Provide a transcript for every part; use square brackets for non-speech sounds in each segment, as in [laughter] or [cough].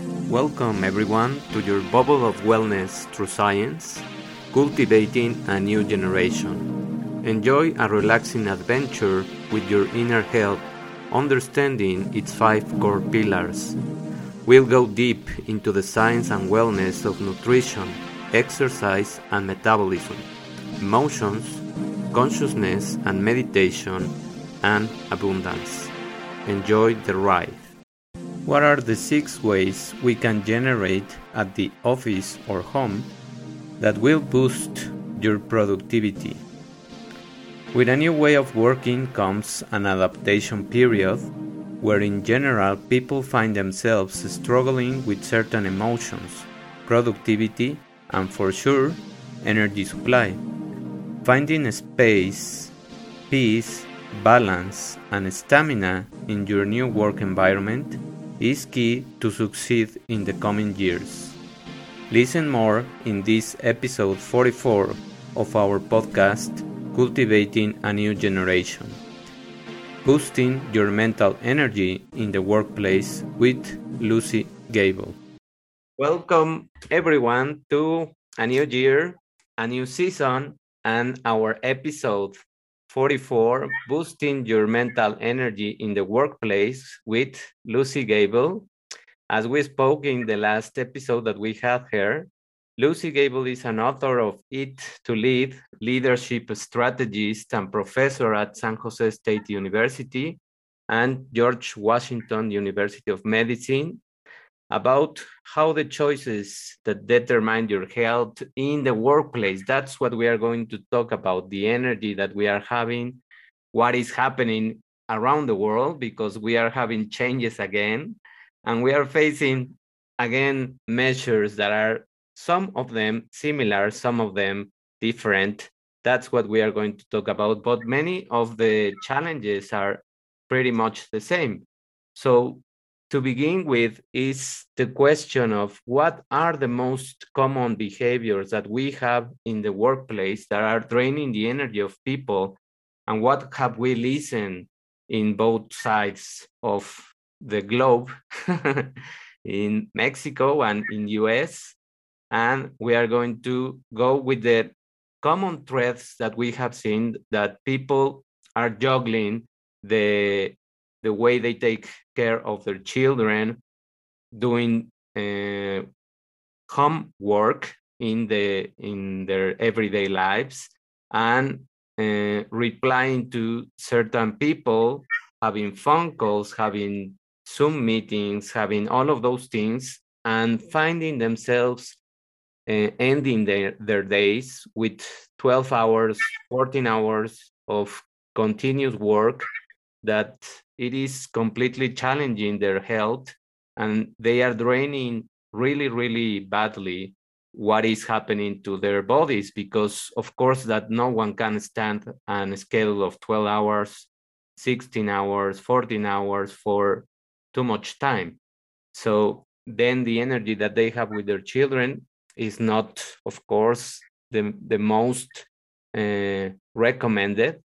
Welcome everyone to your bubble of wellness through science, cultivating a new generation. Enjoy a relaxing adventure with your inner health, understanding its five core pillars. We'll go deep into the science and wellness of nutrition, exercise and metabolism, emotions, consciousness and meditation, and abundance. Enjoy the ride. What are the six ways we can generate at the office or home that will boost your productivity? With a new way of working comes an adaptation period where, in general, people find themselves struggling with certain emotions, productivity, and for sure, energy supply. Finding space, peace, balance, and stamina in your new work environment is key to succeed in the coming years. Listen more in this episode 44 of our podcast, Cultivating a New Generation. Boosting your mental energy in the workplace with Lucy Gable. Welcome, everyone, to a new year, a new season, and our episode 44 Boosting Your Mental Energy in the Workplace with Lucy Gable. As we spoke in the last episode that we had here, Lucy Gable is an author of Eat to Lead, leadership strategist, and professor at San Jose State University and George Washington University of Medicine about how the choices that determine your health in the workplace. That's what we are going to talk about the energy that we are having what is happening around the world because we are having changes again and we are facing again measures that are some of them similar some of them different. That's what we are going to talk about but many of the challenges are pretty much the same. So to begin with is the question of what are the most common behaviors that we have in the workplace that are draining the energy of people? And what have we listened in both sides of the globe [laughs] in mexico and in us and we are going to go with the common threads that we have seen that people are juggling the the way they take care of their children, doing uh, homework in the in their everyday lives, and uh, replying to certain people, having phone calls, having Zoom meetings, having all of those things, and finding themselves uh, ending their, their days with 12 hours, 14 hours of continuous work that it is completely challenging their health and they are draining really really badly what is happening to their bodies because of course that no one can stand a schedule of 12 hours 16 hours 14 hours for too much time. So then the energy that they have with their children is not of course the, the most uh, recommended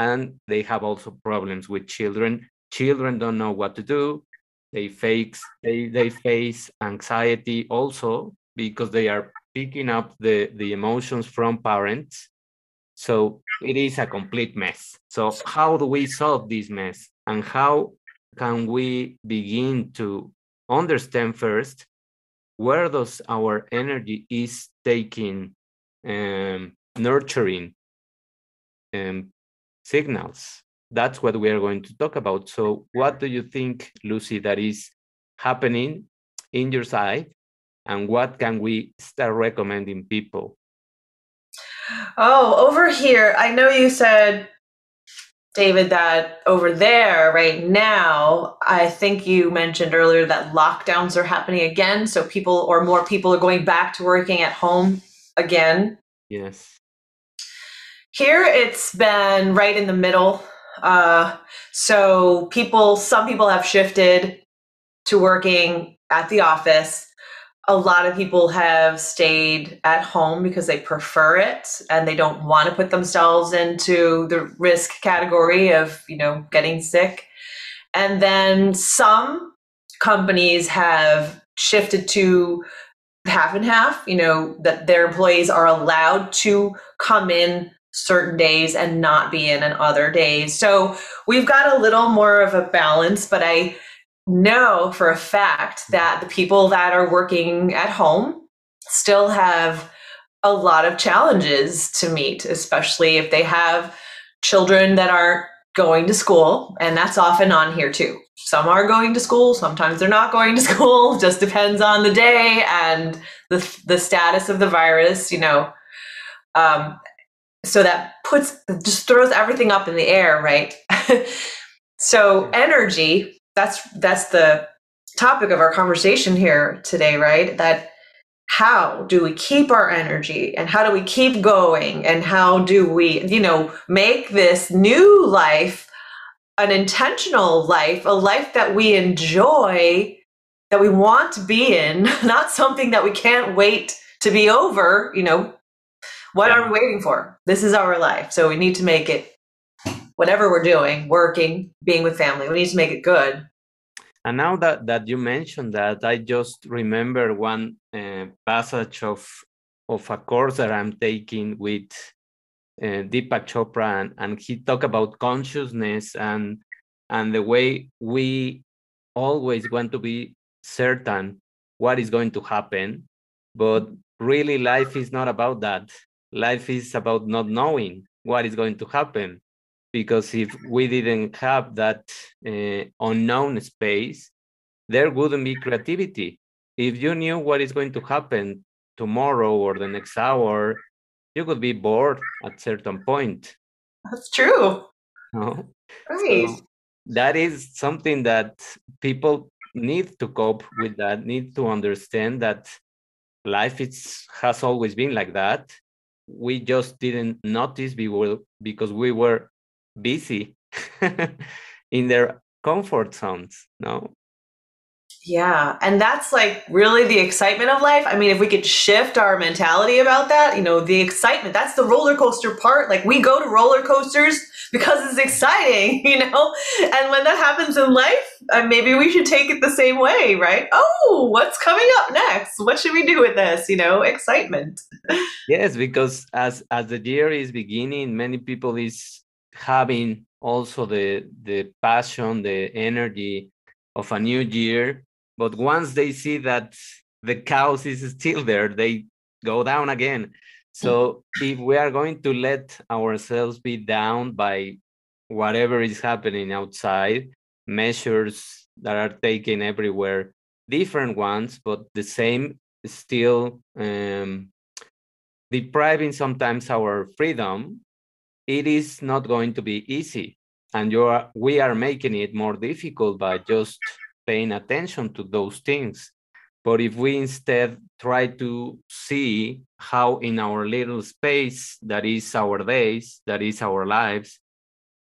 and they have also problems with children. Children don't know what to do. They face they, they face anxiety also because they are picking up the the emotions from parents. So it is a complete mess. So how do we solve this mess? And how can we begin to understand first where does our energy is taking um, nurturing um, signals. That's what we are going to talk about. So, what do you think, Lucy, that is happening in your side, and what can we start recommending people? Oh, over here, I know you said, David, that over there right now, I think you mentioned earlier that lockdowns are happening again. So people or more people are going back to working at home again. Yes. Here it's been right in the middle. Uh, so people, some people have shifted to working at the office. A lot of people have stayed at home because they prefer it and they don't want to put themselves into the risk category of, you know, getting sick. And then some companies have shifted to half and half, you know, that their employees are allowed to come in certain days and not be in on other days. So we've got a little more of a balance, but I know for a fact that the people that are working at home still have a lot of challenges to meet, especially if they have children that aren't going to school. And that's often on here too. Some are going to school, sometimes they're not going to [laughs] school, just depends on the day and the, the status of the virus, you know. Um, so that puts, just throws everything up in the air, right? [laughs] so energy, that's, that's the topic of our conversation here today, right? That how do we keep our energy and how do we keep going and how do we you know make this new life an intentional life a life that we enjoy that we want to be in [laughs] not something that we can't wait to be over you know what are we waiting for this is our life so we need to make it whatever we're doing working being with family we need to make it good and now that, that you mentioned that, I just remember one uh, passage of, of a course that I'm taking with uh, Deepak Chopra, and, and he talked about consciousness and, and the way we always want to be certain what is going to happen. But really, life is not about that. Life is about not knowing what is going to happen because if we didn't have that uh, unknown space, there wouldn't be creativity. If you knew what is going to happen tomorrow or the next hour, you could be bored at certain point. That's true. [laughs] No? Right. So that is something that people need to cope with that, need to understand that life is, has always been like that. We just didn't notice because we were busy [laughs] in their comfort zones no yeah and that's like really the excitement of life. I mean if we could shift our mentality about that you know the excitement that's the roller coaster part. Like we go to roller coasters because it's exciting [laughs] you know? And when that happens in life uh, maybe we should take it the same way right? Oh what's coming up next? What should we do with this? You know excitement. Yes because as as the year is beginning many people is having also the the passion, the energy of a new year. But once they see that the chaos is still there, they go down again. So if we are going to let ourselves be down by whatever is happening outside, measures that are taken everywhere, different ones, but the same still um, depriving sometimes our freedom it is not going to be easy. And you are, we are making it more difficult by just paying attention to those things. But if we instead try to see how in our little space that is our days, that is our lives,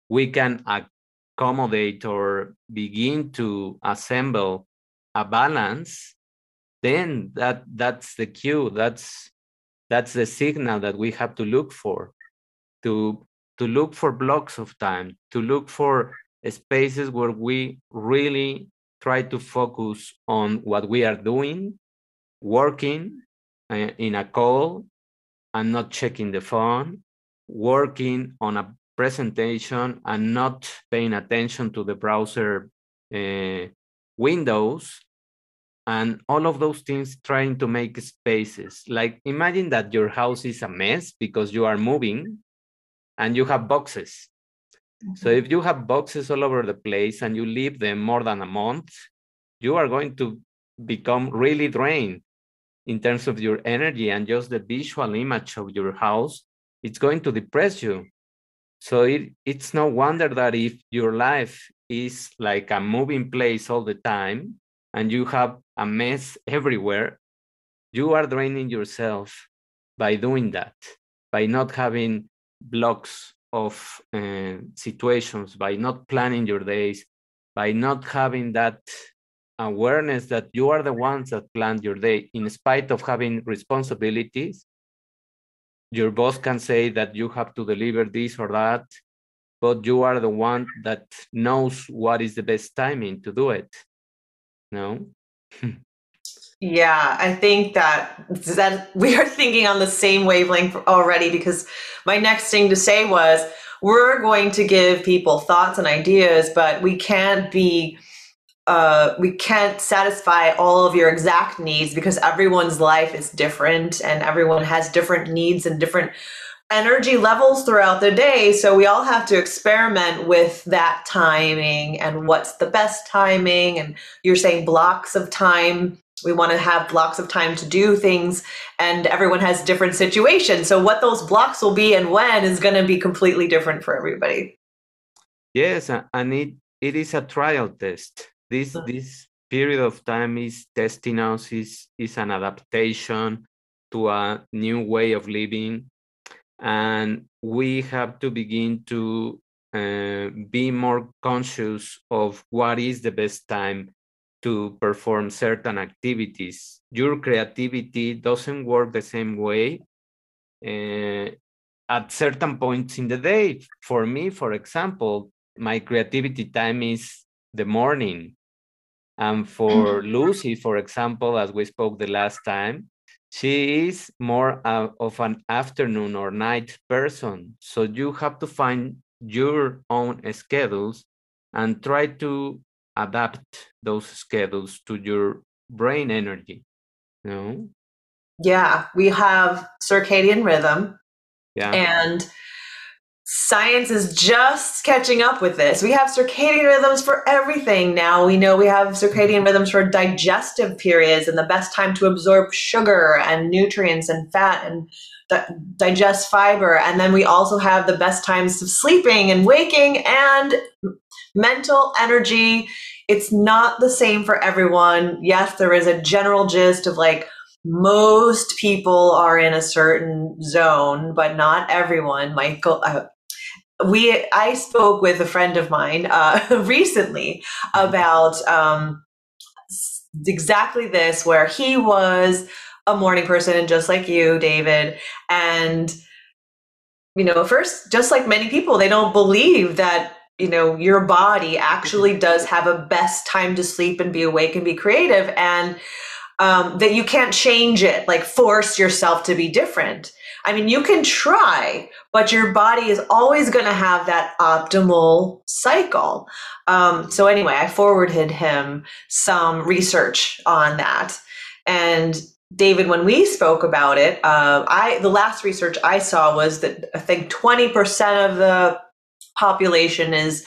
we can accommodate or begin to assemble a balance, then that that's the cue. That's that's the signal that we have to look for to to look for blocks of time, to look for spaces where we really try to focus on what we are doing, working uh, in a call and not checking the phone, working on a presentation and not paying attention to the browser uh, windows and all of those things trying to make spaces like imagine that your house is a mess because you are moving and you have boxes. Mm-hmm. So if you have boxes all over the place and you leave them more than a month, you are going to become really drained in terms of your energy and just the visual image of your house. It's going to depress you. So it, it's no wonder that if your life is like a moving place all the time and you have a mess everywhere, you are draining yourself by doing that, by not having blocks of uh, situations by not planning your days, by not having that awareness that you are the ones that plan your day, in spite of having responsibilities. Your boss can say that you have to deliver this or that, but you are the one that knows what is the best timing to do it. no [laughs] yeah i think that that we are thinking on the same wavelength already because my next thing to say was we're going to give people thoughts and ideas but we can't be uh, we can't satisfy all of your exact needs because everyone's life is different and everyone has different needs and different energy levels throughout the day. So we all have to experiment with that timing and what's the best timing. And you're saying blocks of time. We want to have blocks of time to do things, and everyone has different situations. So, what those blocks will be and when is going to be completely different for everybody. Yes, and it, it is a trial test. This mm-hmm. this period of time is testing us, is, is an adaptation to a new way of living and we have to begin to uh, be more conscious of what is the best time to perform certain activities. Your creativity doesn't work the same way uh, at certain points in the day. For me, for example, my creativity time is the morning. And for mm-hmm. Lucy, for example, as we spoke the last time, she is more uh, of an afternoon or night person. So you have to find your own schedules and try to adapt those schedules to your brain energy. You know? Yeah, we have circadian rhythm. Yeah. And science is just catching up with this. We have circadian rhythms for everything now. We know we have circadian mm-hmm. rhythms for digestive periods and the best time to absorb sugar and nutrients and fat and digest fiber. And then we also have the best times of sleeping and waking and mental energy. It's not the same for everyone. Yes, there is a general gist of like, most people are in a certain zone, but not everyone. Michael, uh, we I spoke with a friend of mine uh, [laughs] recently about um, exactly this, where he was a morning person, and just like you, David, and you know, first, just like many people, they don't believe that you know your body actually does have a best time to sleep and be awake and be creative, and um, that you can't change it, like force yourself to be different. I mean, you can try, but your body is always going to have that optimal cycle. Um, so, anyway, I forwarded him some research on that. And David, when we spoke about it, uh, I the last research I saw was that I think 20% of the population is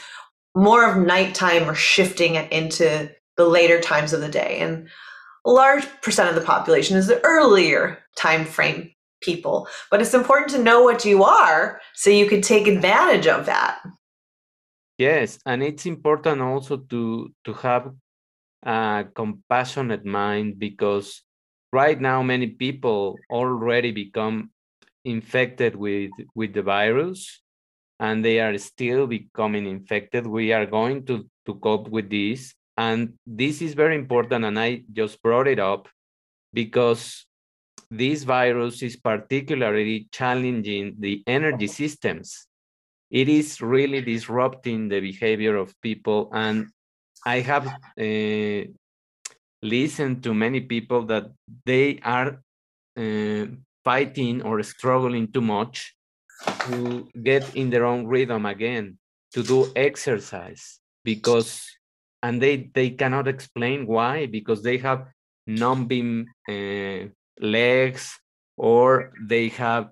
more of nighttime or shifting into the later times of the day. And a large percent of the population is the earlier time frame people. But it's important to know what you are so you can take advantage of that. Yes, and it's important also to to have a compassionate mind because right now many people already become infected with with the virus and they are still becoming infected we are going to to cope with this and this is very important and i just brought it up because this virus is particularly challenging the energy systems. It is really disrupting the behavior of people. And I have uh, listened to many people that they are uh, fighting or struggling too much to get in their own rhythm again, to do exercise because, and they, they cannot explain why, because they have non-beam uh, legs or they have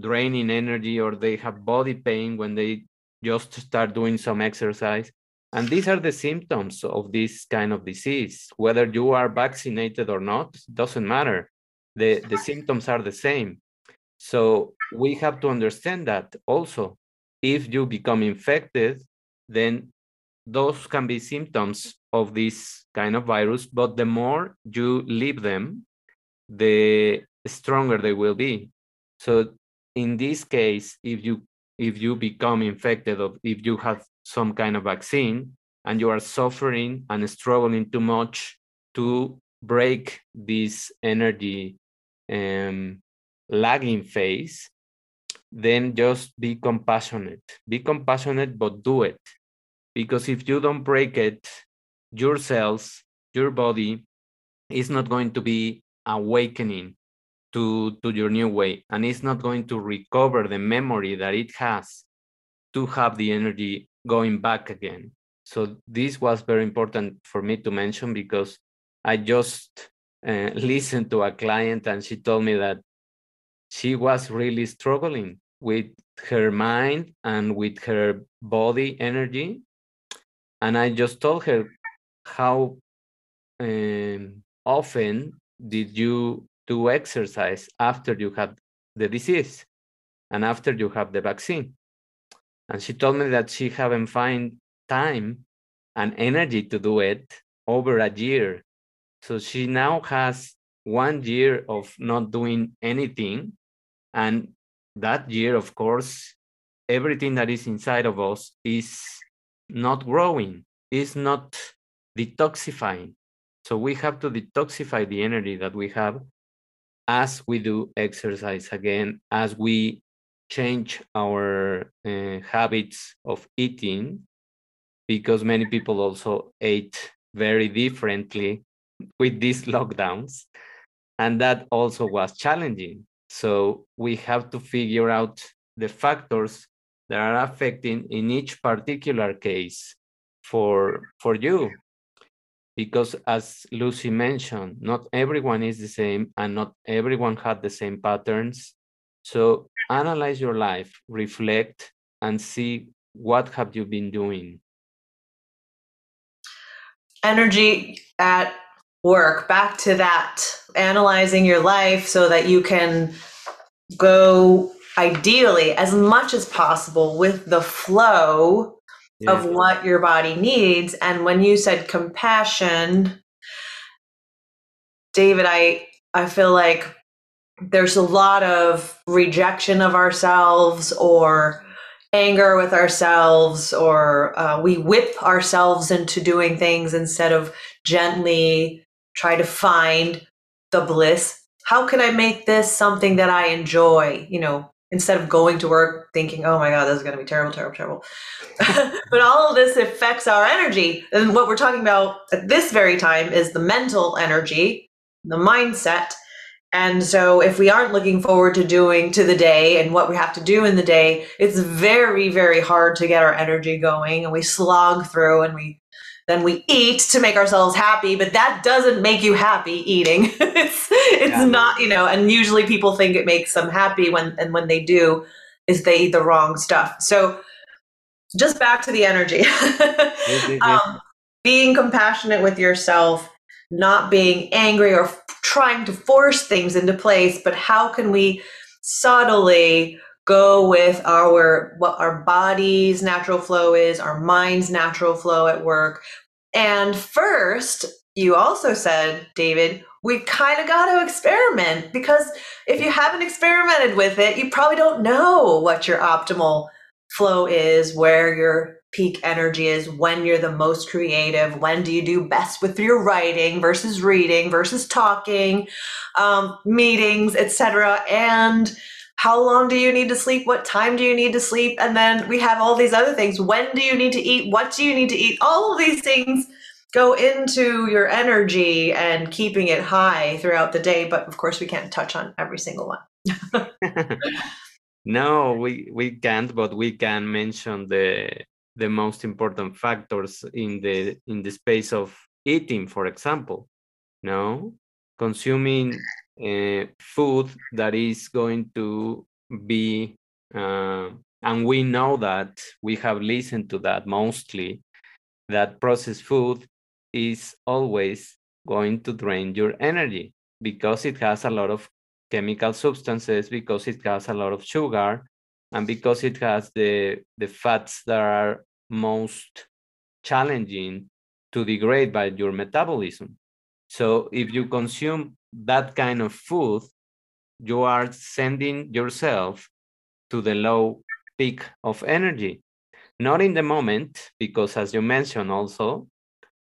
draining energy or they have body pain when they just start doing some exercise. And these are the symptoms of this kind of disease. Whether you are vaccinated or not, doesn't matter. The, the symptoms are the same. So we have to understand that also. If you become infected, then those can be symptoms of this kind of virus. But the more you leave them, the stronger they will be. So in this case, if you if you become infected or if you have some kind of vaccine and you are suffering and struggling too much to break this energy um, lagging phase, then just be compassionate. Be compassionate, but do it. Because if you don't break it, your cells your body is not going to be awakening to, to your new way and it's not going to recover the memory that it has to have the energy going back again. So this was very important for me to mention because I just uh, [laughs] listened to a client and she told me that she was really struggling with her mind and with her body energy. And I just told her how um, often did you do exercise after you had the disease and after you have the vaccine and she told me that she haven't find time and energy to do it over a year. So she now has one year of not doing anything. And that year of course everything that is inside of us is not growing is not detoxifying. So we have to detoxify the energy that we have as we do exercise again, as we change our uh, habits of eating, because many people also ate very differently with these [laughs] lockdowns. And that also was challenging. So we have to figure out the factors that are affecting in each particular case for for you because as Lucy mentioned, not everyone is the same and not everyone had the same patterns. So analyze your life, reflect and see what have you been doing. Energy at work, back to that, analyzing your life so that you can go ideally as much as possible with the flow yeah. of what your body needs. And when you said compassion, David, I I feel like there's a lot of rejection of ourselves or anger with ourselves or uh, we whip ourselves into doing things instead of gently try to find the bliss how can i make this something that i enjoy you know instead of going to work thinking, oh my God, this is going to be terrible, terrible, terrible. [laughs] but all of this affects our energy. And what we're talking about at this very time is the mental energy, the mindset. And so if we aren't looking forward to doing to the day and what we have to do in the day, it's very, very hard to get our energy going. And we slog through and we then we eat to make ourselves happy but that doesn't make you happy eating. [laughs] It's it's yeah. not you know and usually people think it makes them happy when and when they do is they eat the wrong stuff. So just back to the energy. [laughs] Um, being compassionate with yourself not being angry or trying to force things into place but how can we subtly go with our what our body's natural flow is, our mind's natural flow at work. And first, you also said, David, we kind of got to experiment because if you haven't experimented with it, you probably don't know what your optimal flow is, where your peak energy is, when you're the most creative, when do you do best with your writing versus reading versus talking, um, meetings, etc. And how long do you need to sleep? What time do you need to sleep? And then we have all these other things. When do you need to eat? What do you need to eat? All of these things go into your energy and keeping it high throughout the day. But of course, we can't touch on every single one. [laughs] no, we, we can't, but we can mention the the most important factors in the in the space of eating, for example. No, consuming uh, food that is going to be, uh, and we know that we have listened to that mostly, that processed food is always going to drain your energy because it has a lot of chemical substances, because it has a lot of sugar, and because it has the, the fats that are most challenging to degrade by your metabolism. So if you consume that kind of food, you are sending yourself to the low peak of energy. Not in the moment, because as you mentioned also,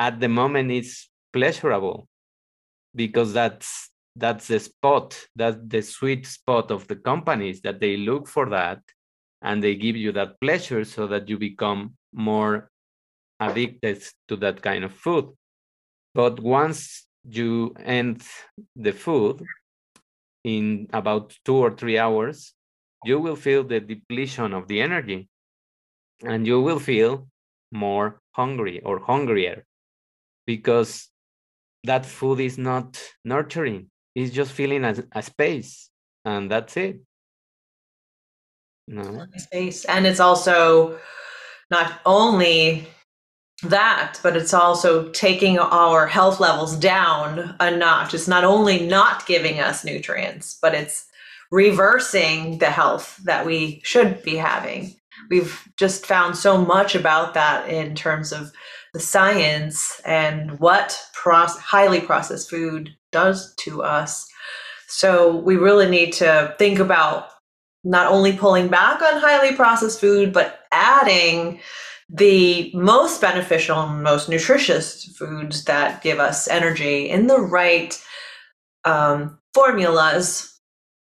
at the moment it's pleasurable because that's that's the spot, that's the sweet spot of the companies that they look for that and they give you that pleasure so that you become more addicted to that kind of food. but once you end the food in about two or three hours, you will feel the depletion of the energy and you will feel more hungry or hungrier because that food is not nurturing it's just filling a, a space and that's it. No. Space and it's also not only that but it's also taking our health levels down a notch. It's not only not giving us nutrients but it's reversing the health that we should be having. We've just found so much about that in terms of the science and what proce- highly processed food does to us. So we really need to think about not only pulling back on highly processed food, but adding the most beneficial most nutritious foods that give us energy in the right um, formulas.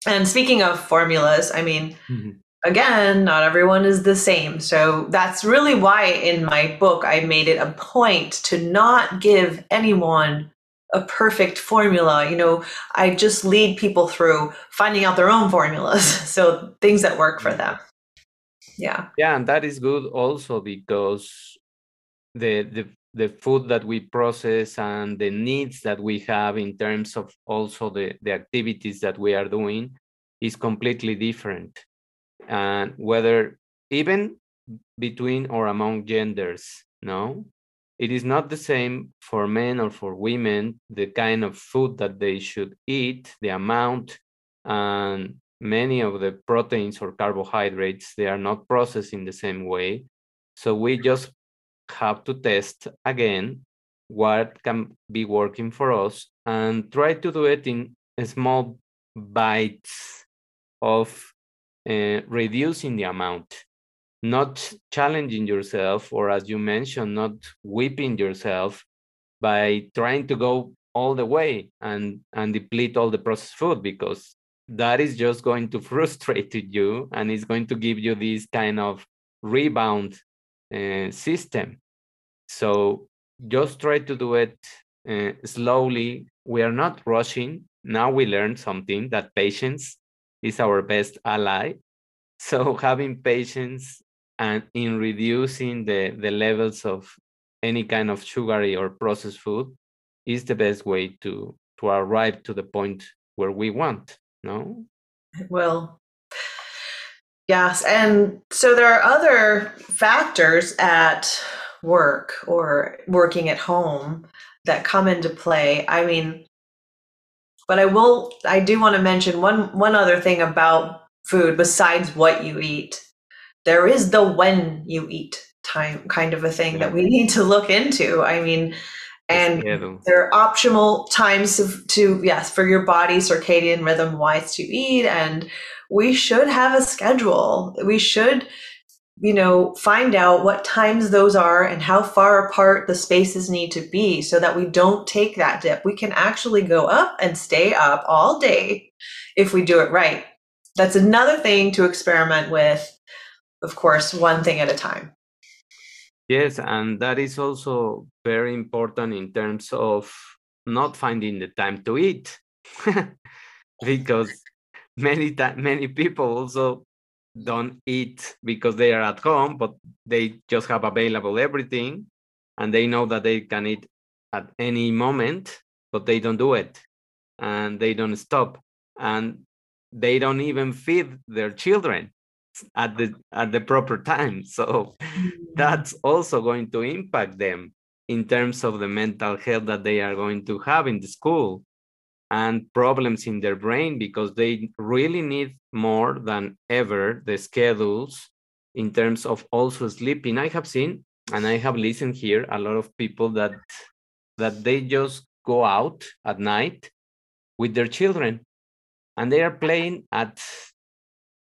And speaking of formulas, I mean, mm-hmm again, not everyone is the same. So that's really why in my book I made it a point to not give anyone a perfect formula. You know, I just lead people through finding out their own formulas. [laughs] So things that work for mm-hmm. them. Yeah. Yeah, and that is good also because the the the food that we process and the needs that we have in terms of also the, the activities that we are doing is completely different and whether even between or among genders no? It is not the same for men or for women the kind of food that they should eat the amount and many of the proteins or carbohydrates they are not processed in the same way. So we just have to test again what can be working for us and try to do it in small bites of uh, reducing the amount, not challenging yourself, or as you mentioned, not whipping yourself by trying to go all the way and, and deplete all the processed food because that is just going to [laughs] frustrate you and it's going to give you this kind of rebound uh, system. So just try to do it uh, slowly. We are not rushing. Now we learn something that patience is our best ally. So having patience and in reducing the, the levels of any kind of sugary or processed food is the best way to to arrive to the point where we want no well yes and so there are other factors at work or working at home that come into play i mean but I will I do want to mention one one other thing about food besides what you eat. There is the when you eat time kind of a thing yeah. that we need to look into. I mean, and there are optional times to, to yes for your body circadian rhythm wise to eat and we should have a schedule we should you know, find out what times those are and how far apart the spaces need to be so that we don't take that dip. We can actually go up and stay up all day if we do it right. That's another thing to experiment with, of course, one thing at a time. Yes, and that is also very important in terms of not finding the time to eat [laughs] because many many people also don't eat because they are at home, but they just have available everything and they know that they can eat at any moment, but they don't do it and they don't stop and they don't even feed their children at the at the proper time [laughs] so mm. that's also going to impact them in terms of the mental health that they are going to have in the school and problems in their brain because they really need more than ever the schedules in terms of also sleeping. I have seen and I have listened here a lot of people that that they just go out at night with their children and they are playing at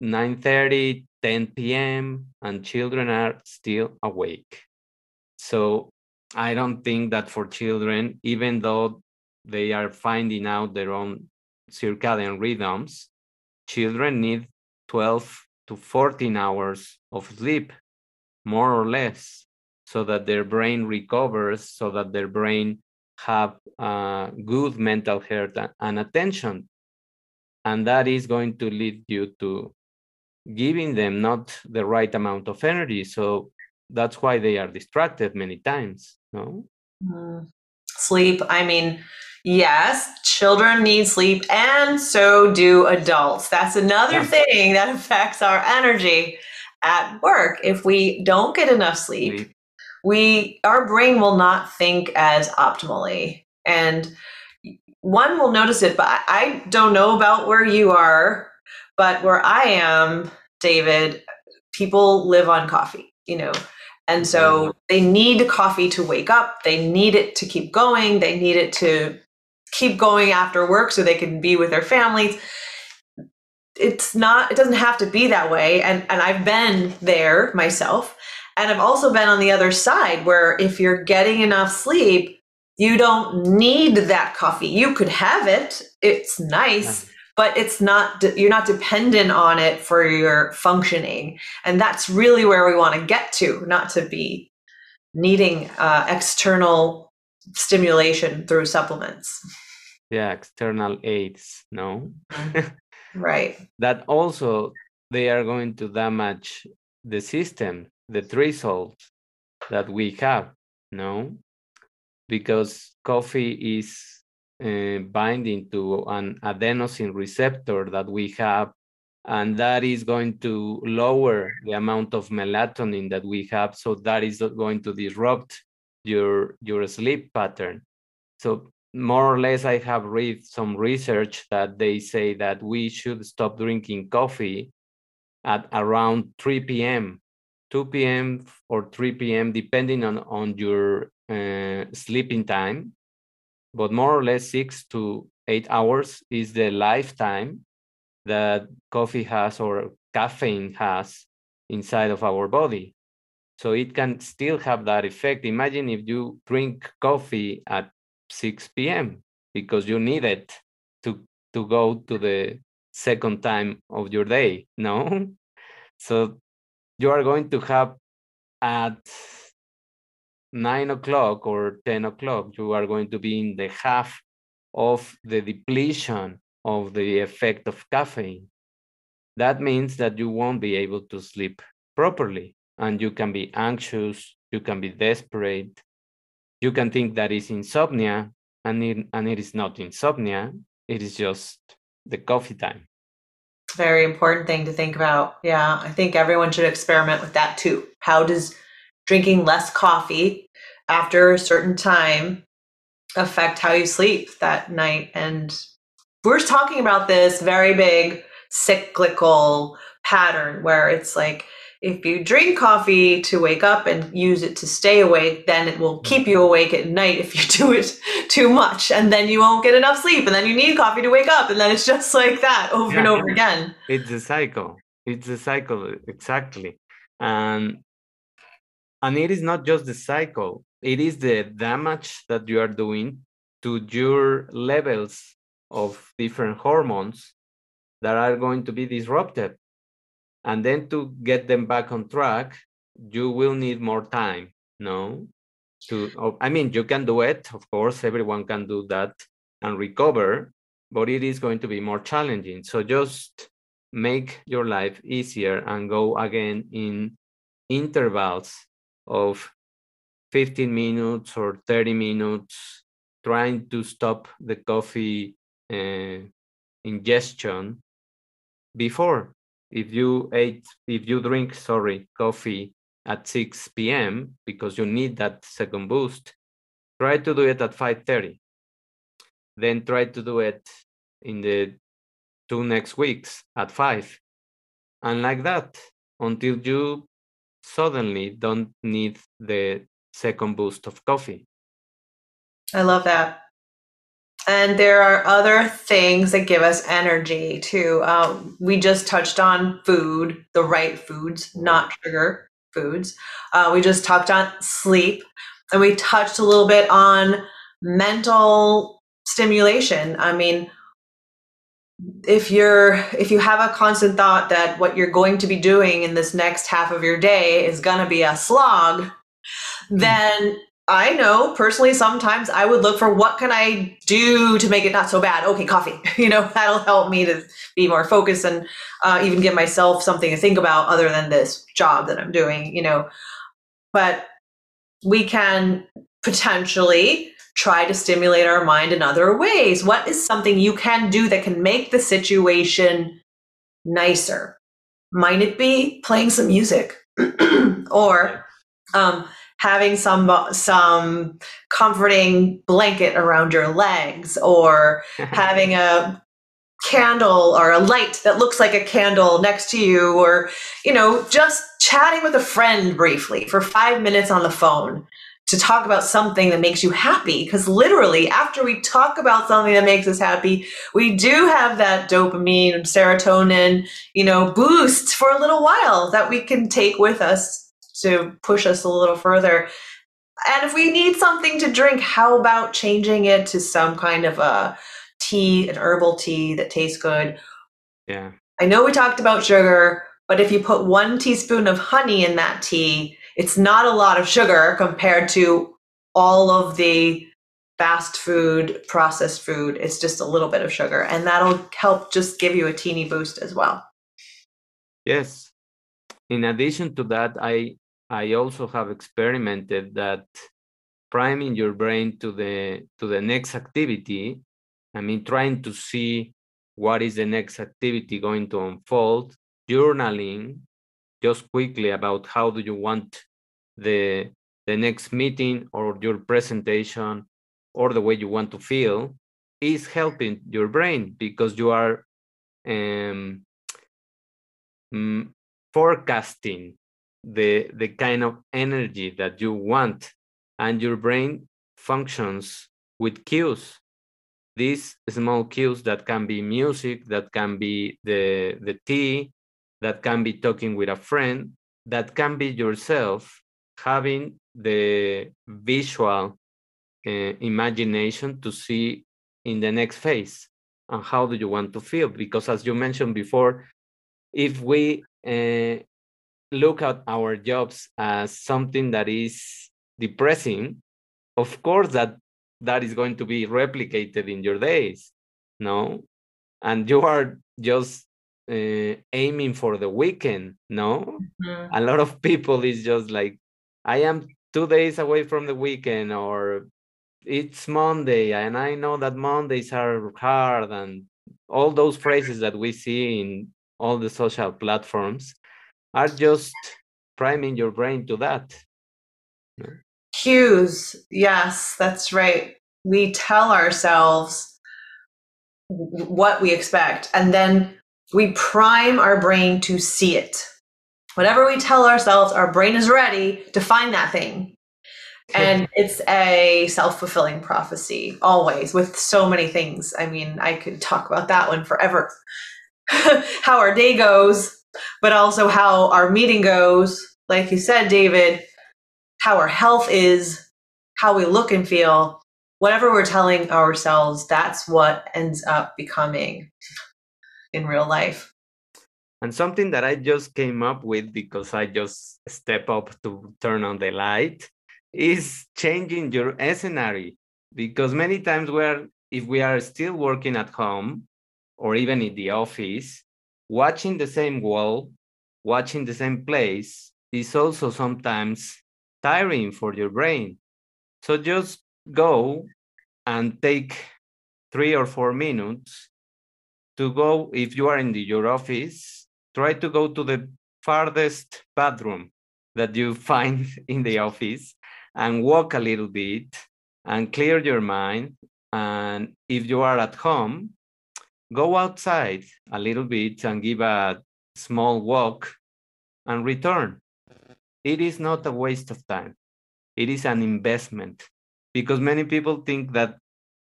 9:30 10 p.m. and children are still awake. So I don't think that for children even though they are finding out their own circadian rhythms, children need 12 to 14 hours of sleep, more or less, so that their brain recovers, so that their brain have uh, good mental health and attention. And that is going to lead you to giving them not the right amount of energy. So that's why they are distracted many times. No? Mm. Sleep. I mean, yes, children need sleep, and so do adults. That's another yeah. thing that affects our energy at work. If we don't get enough sleep, sleep, we our brain will not think as optimally. And one will notice it, but I don't know about where you are, but where I am, David, people live on coffee, you know. And so mm-hmm. they need coffee to wake up. They need it to keep going. They need it to keep going after work so they can be with their families. It's not, it doesn't have to be that way. And, and I've been there myself. And I've also been on the other side where if you're getting enough sleep, you don't need that coffee. You could have it. It's nice but it's not you're not dependent on it for your functioning and that's really where we want to get to not to be needing uh, external stimulation through supplements yeah external aids no mm-hmm. [laughs] right that also they are going to damage the system the threshold that we have no because coffee is uh, binding to an adenosine receptor that we have, and that is going to lower the amount of melatonin that we have. So that is going to disrupt your your sleep pattern. So more or less, I have read some research that they say that we should stop drinking coffee at around 3 p.m. 2 p.m. or 3 p.m. depending on on your uh, sleeping time but more or less six to eight hours is the lifetime that coffee has or caffeine has inside of our body. So it can still have that effect. Imagine if you drink coffee at 6 p.m. because you need it to, to go to the second time of your day. [laughs] No? So you are going to have at nine o'clock or 10 o'clock, you are going to be in the half of the depletion of the effect of caffeine. That means that you won't be able to sleep properly and you can be anxious, you can be desperate, you can think that is insomnia and it, and it is not insomnia, it is just the coffee time. Very important thing to think about. Yeah, I think everyone should experiment with that too. How does drinking less coffee after a certain time affect how you sleep that night. And we're talking about this very big cyclical pattern where it's like if you drink coffee to wake up and use it to stay awake, then it will keep you awake at night if you [laughs] do it too much. And then you won't get enough sleep. And then you need coffee to wake up. And then it's [laughs] just like that over yeah, and over again. It's a cycle. It's a cycle, exactly. And and it is not just the cycle it is the damage that you are doing to your levels of different hormones that are going to be disrupted and then to get them back on track you will need more time no? To oh, i mean you can do it of course everyone can do that and recover but it is going to be more challenging. So just make your life easier and go again in intervals of 15 minutes or 30 minutes trying to stop the coffee uh, ingestion before if you ate if you drink sorry coffee at 6 p.m because you need that second boost try to do it at 5.30 then try to do it in the two next weeks at 5 and like that until you suddenly don't need the second boost of coffee. I love that. And there are other things that give us energy too. Um, we just touched on food, the right foods, not sugar foods. Uh, we just talked on sleep, and we touched a little bit on mental stimulation. I mean, if you're if you have a constant thought that what you're going to be doing in this next half of your day is going to be a slog, then I know personally sometimes I would look for what can I do to make it not so bad. Okay, coffee. [laughs] You know, that'll help me to be more focused and uh, even give myself something to think about other than this job that I'm doing, you know. But we can potentially try to stimulate our mind in other ways. What is something you can do that can make the situation nicer? Might it be playing some music [clears throat] or um, having some uh, some comforting blanket around your legs or [laughs] having a candle or a light that looks like a candle next to you or you know just chatting with a friend briefly for 5 minutes on the phone to talk about something that makes you happy. Because literally after we talk about something that makes us happy we do have that dopamine serotonin you know boost for a little while that we can take with us to push us a little further. And if we need something to drink, how about changing it to some kind of a tea, an herbal tea that tastes good? Yeah. I know we talked about sugar, but if you put one teaspoon of honey in that tea, it's not a lot of sugar compared to all of the fast food, processed food. It's just a little bit of sugar, and that'll help just give you a teeny boost as well. Yes. In addition to that, I I also have experimented that priming your brain to the to the next activity. I mean, trying to see what is the next activity going to unfold, journaling just quickly about how do you want the the next meeting or your presentation or the way you want to feel is helping your brain because you are um, forecasting the the kind of energy that you want and your brain functions with cues. These small cues that can be music that can be the the tea that can be talking with a friend that can be yourself having the visual uh, imagination to see in the next phase. And how do you want to feel? Because as you mentioned before if we uh, look at our jobs as something that is depressing, of course that that is going to be replicated in your days, no? And you are just uh, aiming for the weekend, no? Mm-hmm. A lot of people is just like, I am two days away from the weekend, or it's Monday, and I know that Mondays are hard, and all those phrases that we see in all the social platforms are just priming your brain to that. Cues, yes, that's right. We tell ourselves what we expect, and then we prime our brain to see it. Whatever we tell ourselves, our brain is ready to find that thing. And it's a self fulfilling prophecy, always, with so many things. I mean, I could talk about that one forever. [laughs] How our day goes, but also how our meeting goes. Like you said, David, how our health is, how we look and feel, whatever we're telling ourselves, that's what ends up becoming in real life. And something that I just came up with because I just step up to turn on the light is changing your scenario. Because many times we're if we are still working at home or even in the office, watching the same wall, watching the same place is also sometimes tiring for your brain. So just go and take three or four minutes to go, if you are in the, your office, try to go to the farthest bathroom that you [laughs] find in the office and walk a little bit and clear your mind. And if you are at home, go outside a little bit and give a small walk and return. It is not a waste of time. It is an investment because many people think that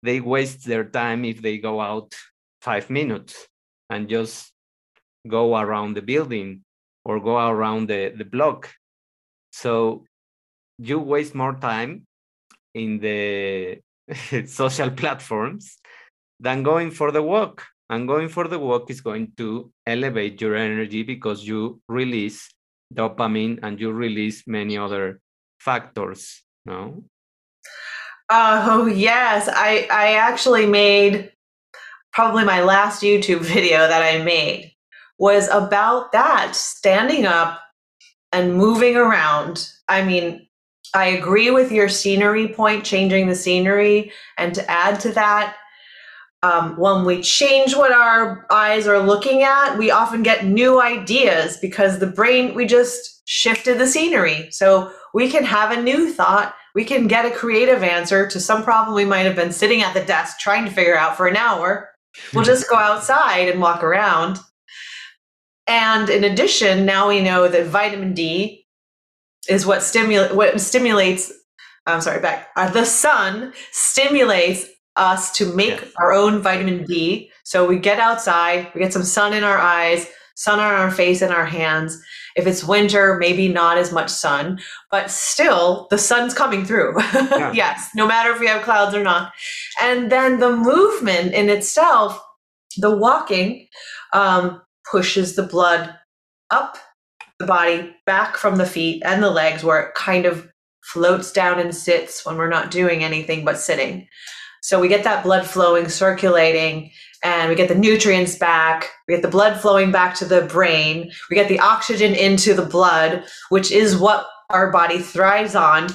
they waste their time if they go out five minutes and just go around the building or go around the, the block. So you waste more time in the [laughs] social platforms than going for the walk. And going for the walk is going to elevate your energy because you release dopamine and you release many other factors. No, Oh yes, I I actually made probably my last YouTube [laughs] video that I made was about that standing up and moving around. I mean, I agree with your scenery point, changing the scenery, and to add to that, um, when we change what our eyes are looking at, we often get new ideas because the brain, we just shifted the scenery. So we can have a new thought. We can get a creative answer to some problem we might have been sitting at the desk trying to figure out for an hour. We'll just go outside and walk around. And in addition, now we know that vitamin D is what stimulate what stimulates. I'm sorry, back. Uh, the sun stimulates us to make yes. our own vitamin D. So we get outside, we get some sun in our eyes, sun on our face and our hands. If it's winter, maybe not as much sun, but still the sun's coming through. [laughs] Yeah. yes, no matter if we have clouds or not. And then the movement in itself, the walking, um, pushes the blood up the body, back from the feet and the legs, where it kind of floats down and sits when we're not doing anything but sitting. So we get that blood flowing, circulating, and we get the nutrients back. We get the blood flowing back to the brain. We get the oxygen into the blood, which is what our body thrives on.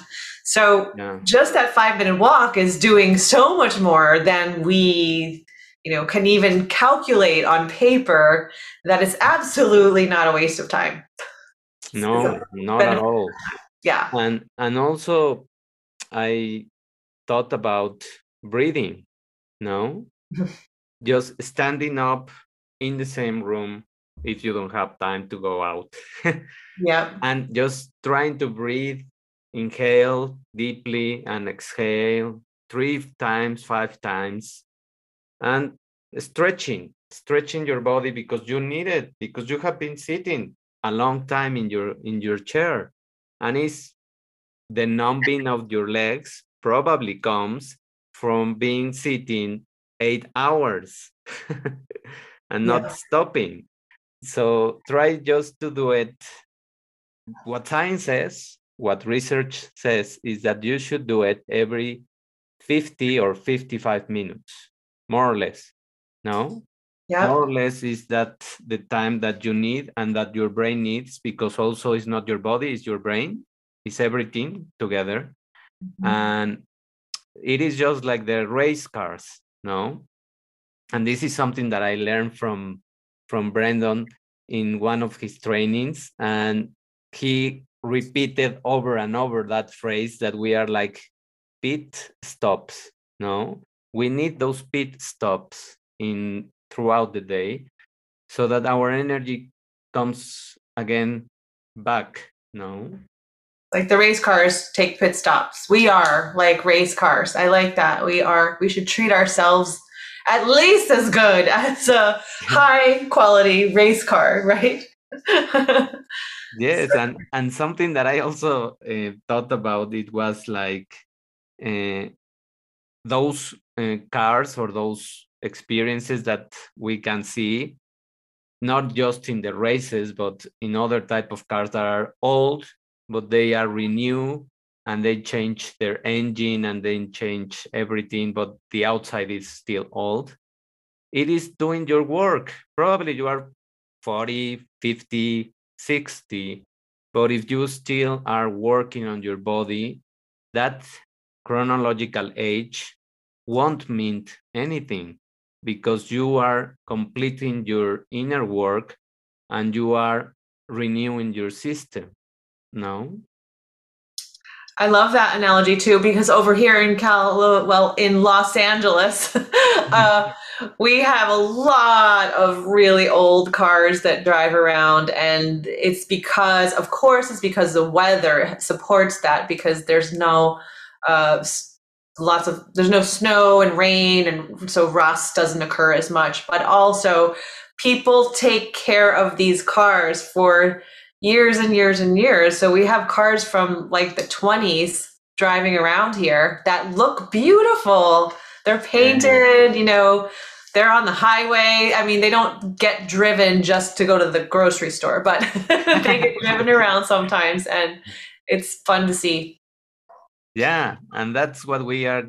So yeah. just that five minute walk is doing so much more than we, you know, can even calculate on paper that it's absolutely not a waste of time. No, not at all. Yeah. And and also I thought about breathing. No? [laughs] Just standing up in the same room if you don't have time to go out. [laughs] yeah. And just trying to breathe, inhale deeply and exhale three times, five times. And stretching, stretching your body because you need it, because you have been sitting a long time in your in your chair. And it's the numbing of your legs probably comes from being sitting eight hours [laughs] and not yeah. stopping. So try just to do it. What science says, what research says, is that you should do it every 50 or 55 minutes, more or less. No? Yeah. More or less is that the time that you need and that your brain needs because also it's not your body, it's your brain, it's everything together. Mm-hmm. And it is just like the race cars no? And this is something that i learned from from brandon in one of his trainings and he repeated over and over that phrase that we are like pit stops no? We need those pit stops in throughout the day so that our energy comes again back no like the race cars take pit stops. We are like race cars. I like that. We are, we should treat ourselves at least as good [laughs] as a high quality race car, right? [laughs] yes, and and something that I also uh, thought about it was like uh, those uh, cars or those experiences that we can see, not just in the races, but in other type of cars that are old but they are renewed and they change their engine and they change everything, but the outside is still old. It is doing your work. Probably you are 40, 50, 60, but if you still are working on your body, that chronological age won't mean anything because you are completing your inner work and you are renewing your system. No. I love that analogy too because over here in Cal, well, in Los Angeles, [laughs] uh, [laughs] we have a lot of really old cars that drive around, and it's because, of course, it's because the weather supports that because there's no uh, lots of there's no snow and rain, and so rust doesn't occur as much. But also, people take care of these cars for years and years and years. So we have cars from like the 20s driving around here that look beautiful. They're painted, you know, they're on the highway. I mean, they don't get driven just to go to the grocery store, but [laughs] they get driven around sometimes and it's fun to see. yeah and that's what we are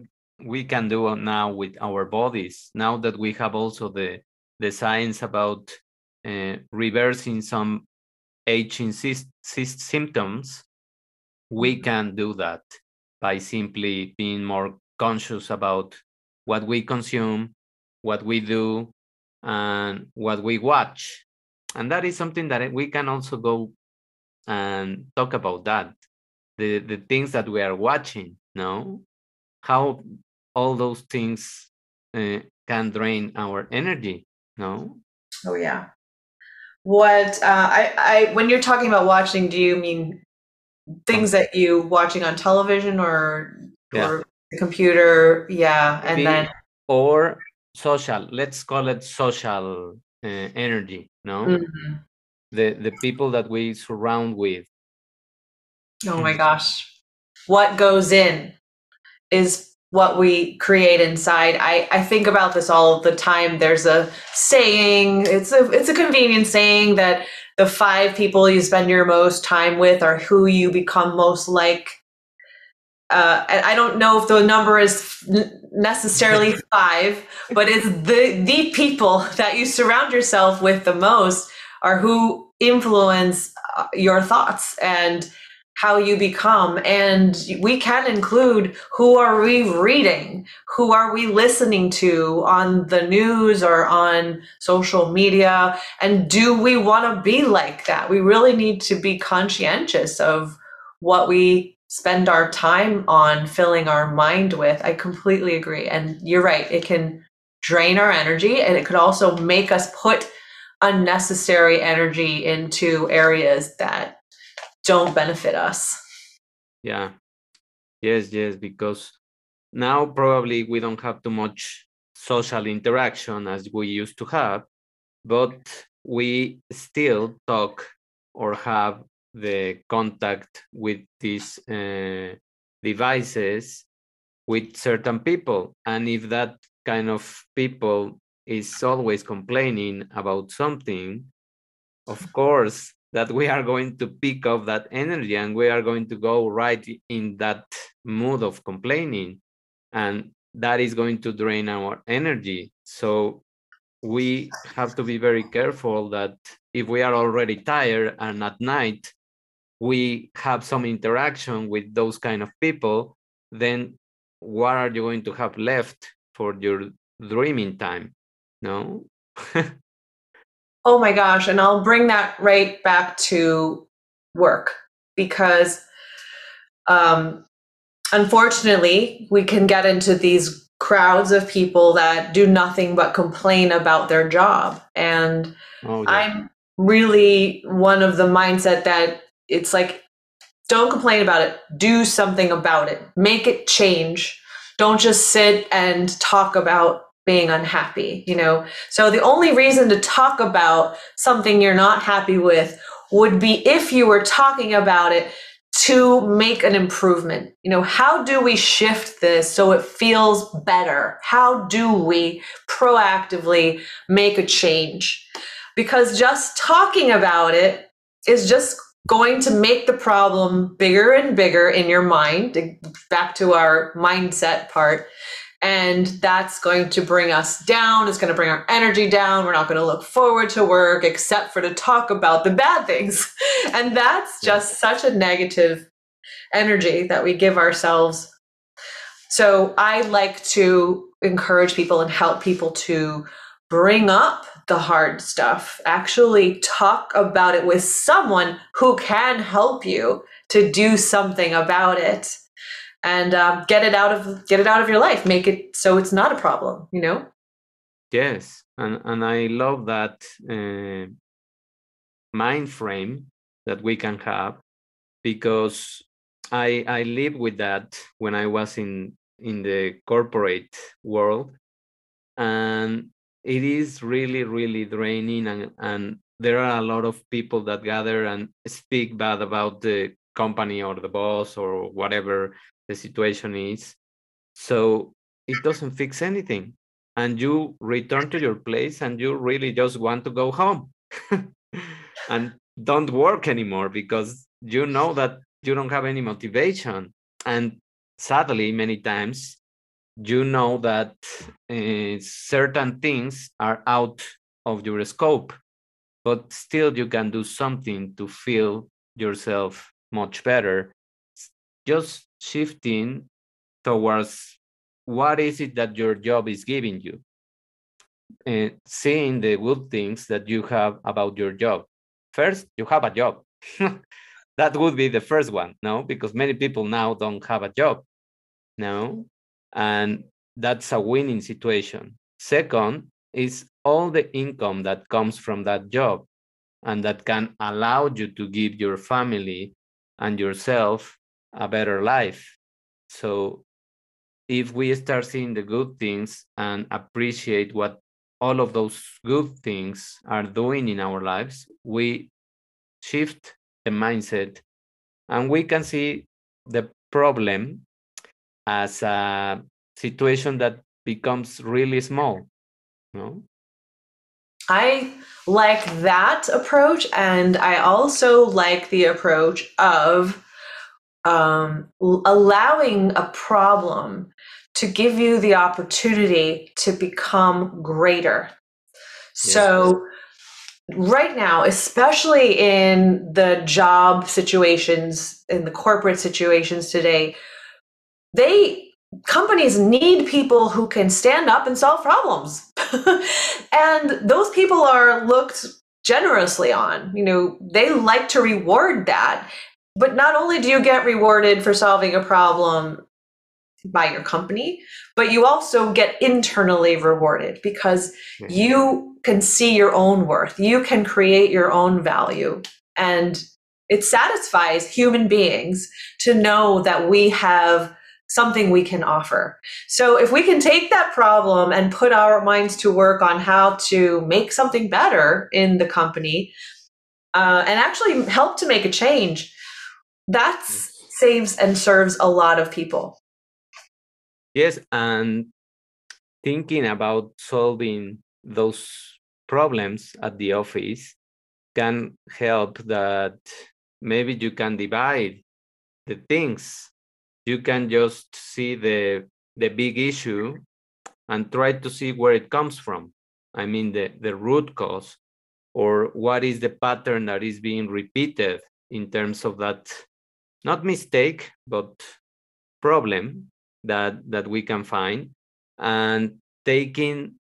we can do now with our bodies now that we have also the the science about uh, reversing some aging sy- sy- symptoms we mm-hmm. can do that by simply being more conscious about what we consume what we do and what we watch. And that is something that we can also go and talk about that. The the things that we are watching no how all those things uh, can drain our energy no oh yeah what uh, I, I when you're talking about watching do you mean things that you watching on television or yeah. or the computer? Yeah and Maybe, then or social. Let's call it social uh, energy no? Mm-hmm. the the people that we surround with. Oh my gosh. What goes in is what we create inside. I, I think about this all the time. There's a saying, it's a it's a convenient saying that the five people you spend your most time with are who you become most like. Uh, and I don't know if the number is necessarily [laughs] five, but it's the the people that you surround yourself with the most are who influence uh, your thoughts and how you become and we can include who are we reading who are we listening to on the news or on social media and do we want to be like that? We really need to be conscientious of what we spend our time on filling our mind with. I completely agree and you're right it can drain our energy and it could also make us put unnecessary energy into areas that don't benefit us. Yeah. Yes, yes, because now probably we don't have too much social interaction as we used to have, but we still talk or have the contact with these uh, devices with certain people. And if that kind of people is always complaining about something, of course, that we are going to pick up that energy and we are going to go right in that mood of complaining. And that is going to drain our energy. So we have to be very careful that if we are already tired and at night we have some interaction with those kind of people then what are you going to have left for your dreaming time? No [laughs] Oh my gosh. And I'll bring that right back to work because um, unfortunately, we can get into these crowds of people that do nothing but complain about their job. And oh, yeah. I'm really one of the mindset that it's like, don't complain about it, do something about it, make it change. Don't just sit and talk about being unhappy, you know? So the only reason to talk about something you're not happy with would be if you were talking about it to make an improvement. You know, how do we shift this so it feels better? How do we proactively make a change? Because just talking about it is just going to make the problem bigger and bigger in your mind. Back to our mindset part and that's going to bring us down. It's going to bring our energy down. We're not going to look forward to work except for to talk about the bad things. [laughs] And that's just such a negative energy that we give ourselves. So I like to encourage people and help people to bring up the hard stuff. Actually, talk about it with someone who can help you to do something about it and um, get it out of get it out of your life. Make it so it's not a problem you know? Yes and and i love that uh, mind frame that we can have because i i live with that when i was in in the corporate world and it is really really draining and and there are a lot of people that gather and speak bad about the company or the boss or whatever the situation is. So it doesn't fix anything. And you return to your place and you really just want to go home [laughs] and don't work anymore because you know that you don't have any motivation. And sadly, many times, you know that uh, certain things are out of your scope, but still you can do something to feel yourself much better. Just shifting towards what is it that your job is giving you eh, and seeing the good things that you have about your job. First you have a job. [laughs] That would be the first one no? Because many people now don't have a job no? And that's a winning situation. Second is all the income that comes from that job and that can allow you to give your family and yourself a better life so if we start seeing the good things and appreciate what all of those good things are doing in our lives, we shift the mindset and we can see the problem as a situation that becomes really small. No? I like that approach, and I also like the approach of um, allowing a problem to give you the opportunity to become greater. Yes. So, right now, especially in the job situations, in the corporate situations today, they companies need people who can stand up and solve problems. [laughs] and those people are looked generously on. You know, they like to reward that. But not only do you get rewarded for solving a problem by your company, but you also get internally rewarded because mm-hmm. you can see your own worth. You can create your own value. And it satisfies human beings to know that we have something we can offer. So if we can take that problem and put our minds to work on how to make something better in the company uh, and actually help to make a change, that mm. saves and serves a lot of people. Yes, and thinking about solving those problems at the office can help that maybe you can divide the things. You can just see the the big issue and try to see where it comes from. I mean the, the root cause or what is the pattern that is being repeated in terms of that not mistake but problem that that we can find. And taking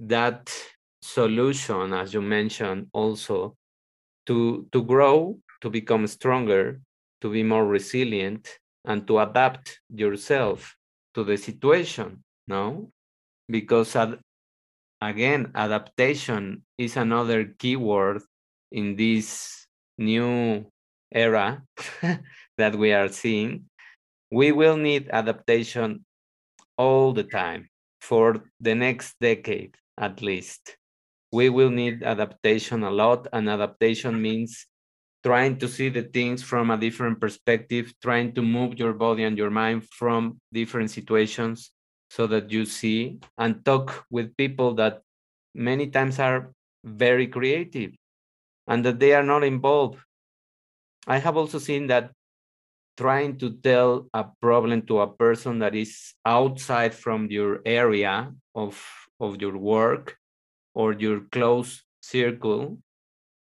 that solution as you mentioned also to to grow to become stronger to be more resilient and to adapt yourself to the situation no? Because ad- again adaptation is another keyword in this new era [laughs] that we are seeing, we will need adaptation all the time for the next decade at least. We will need adaptation a lot, and adaptation means trying to see the things from a different perspective, trying to move your body and your mind from different situations so that you see and talk with people that many times are very creative and that they are not involved I have also seen that trying to tell a problem to a person that is outside from your area of, of your work or your close circle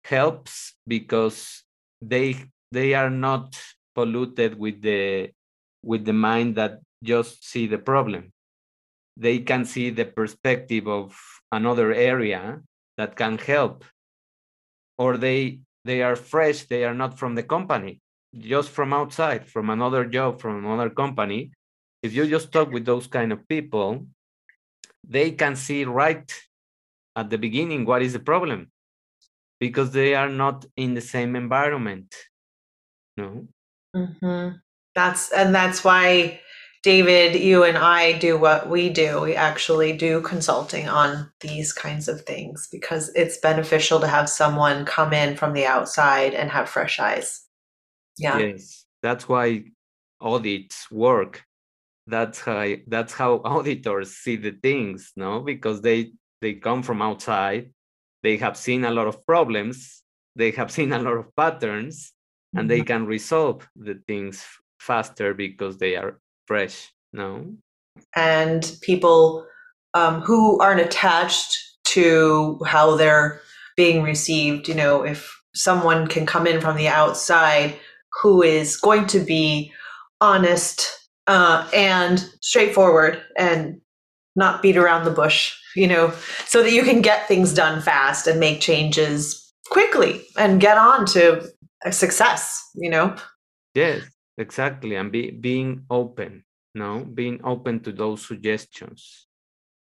helps because they they are not polluted with the with the mind that just see the problem. They can see the perspective of another area that can help. Or they they are fresh they are not from the company just from outside from another job from another company if you just talk with those kind of people they can see right at the beginning what is the problem because they are not in the same environment no mm-hmm. that's and that's why David, you and I do what we do. We actually do consulting on these kinds of things because it's beneficial to have someone come in from the outside and have fresh eyes. Yeah. Yes. That's why audits work. That's how that's how auditors see the things, no? Because they they come from outside, they have seen a lot of problems, they have [laughs] seen a lot of patterns, and mm-hmm. they can resolve the things faster because they are fresh. No, and people um, who aren't attached to how they're being received. You know, if someone can come in from the outside who is going to be honest uh, and straightforward and not beat around the bush, you know, so that you can get things done fast and make changes quickly and get on to success, you know? Yes, exactly. And be, being open, no, being open to those suggestions,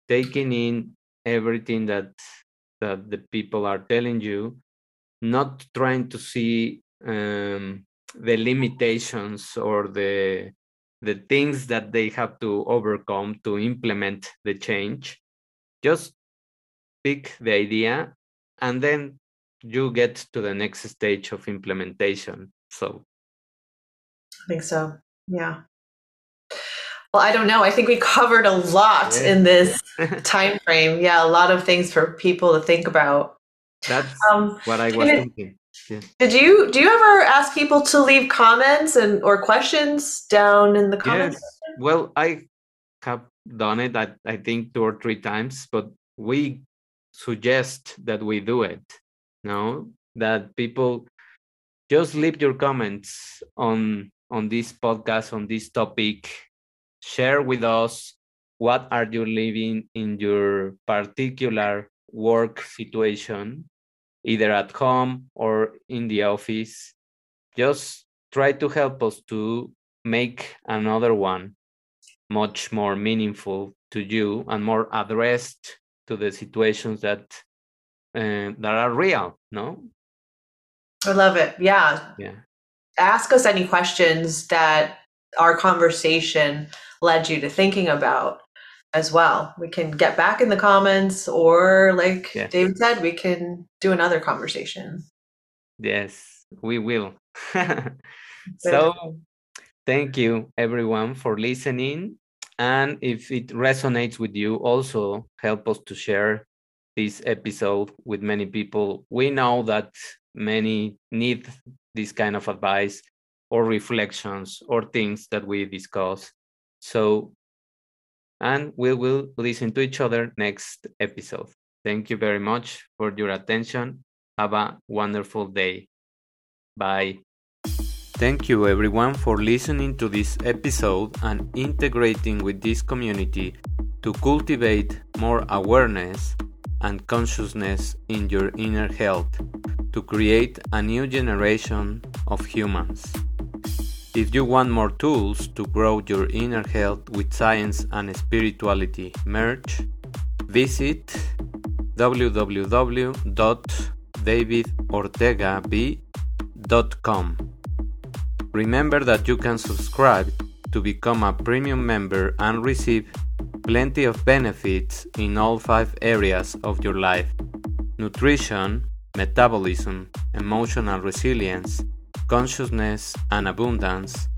taking in everything that that the people are telling you, not trying to see um, the limitations or the the things that they have to overcome to implement the change. Just pick the idea and then you get to the next stage of implementation. So i think so. Yeah. Well i don't know. I think we covered a lot yeah. in this [laughs] time frame yeah a lot of things for people to think about. That's um, what i was thinking yeah. Did you do you ever ask people to leave comments and or questions down in the comments? Yes. Well, I have done it I, I think two or three times, but we suggest that we do it. No, that people just leave your comments on on this podcast on this topic. Share with us what are you living in your particular work situation either at home or in the office. Just try to help us to make another one much more meaningful to you and more addressed to the situations that uh, that are real no? I love it. Yeah. Yeah. Ask us any questions that our conversation led you to thinking about as well. We can get back in the comments, or like yeah. David said, we can do another conversation. Yes, we will. [laughs] so, thank you everyone for listening. And if it resonates with you, also help us to share this episode with many people. We know that many need this kind of advice or reflections or things that we discuss. So and we will listen to each other next episode. Thank you very much for your attention. Have a wonderful day. Bye. Thank you everyone for listening to this episode and integrating with this community to cultivate more awareness and consciousness in your inner health to create a new generation of humans. If you want more tools to grow your inner health with science and spirituality merge, visit www.davidortegab.com. Remember that you can subscribe to become a premium member and receive plenty of benefits in all five areas of your life nutrition, metabolism, emotional resilience consciousness and abundance,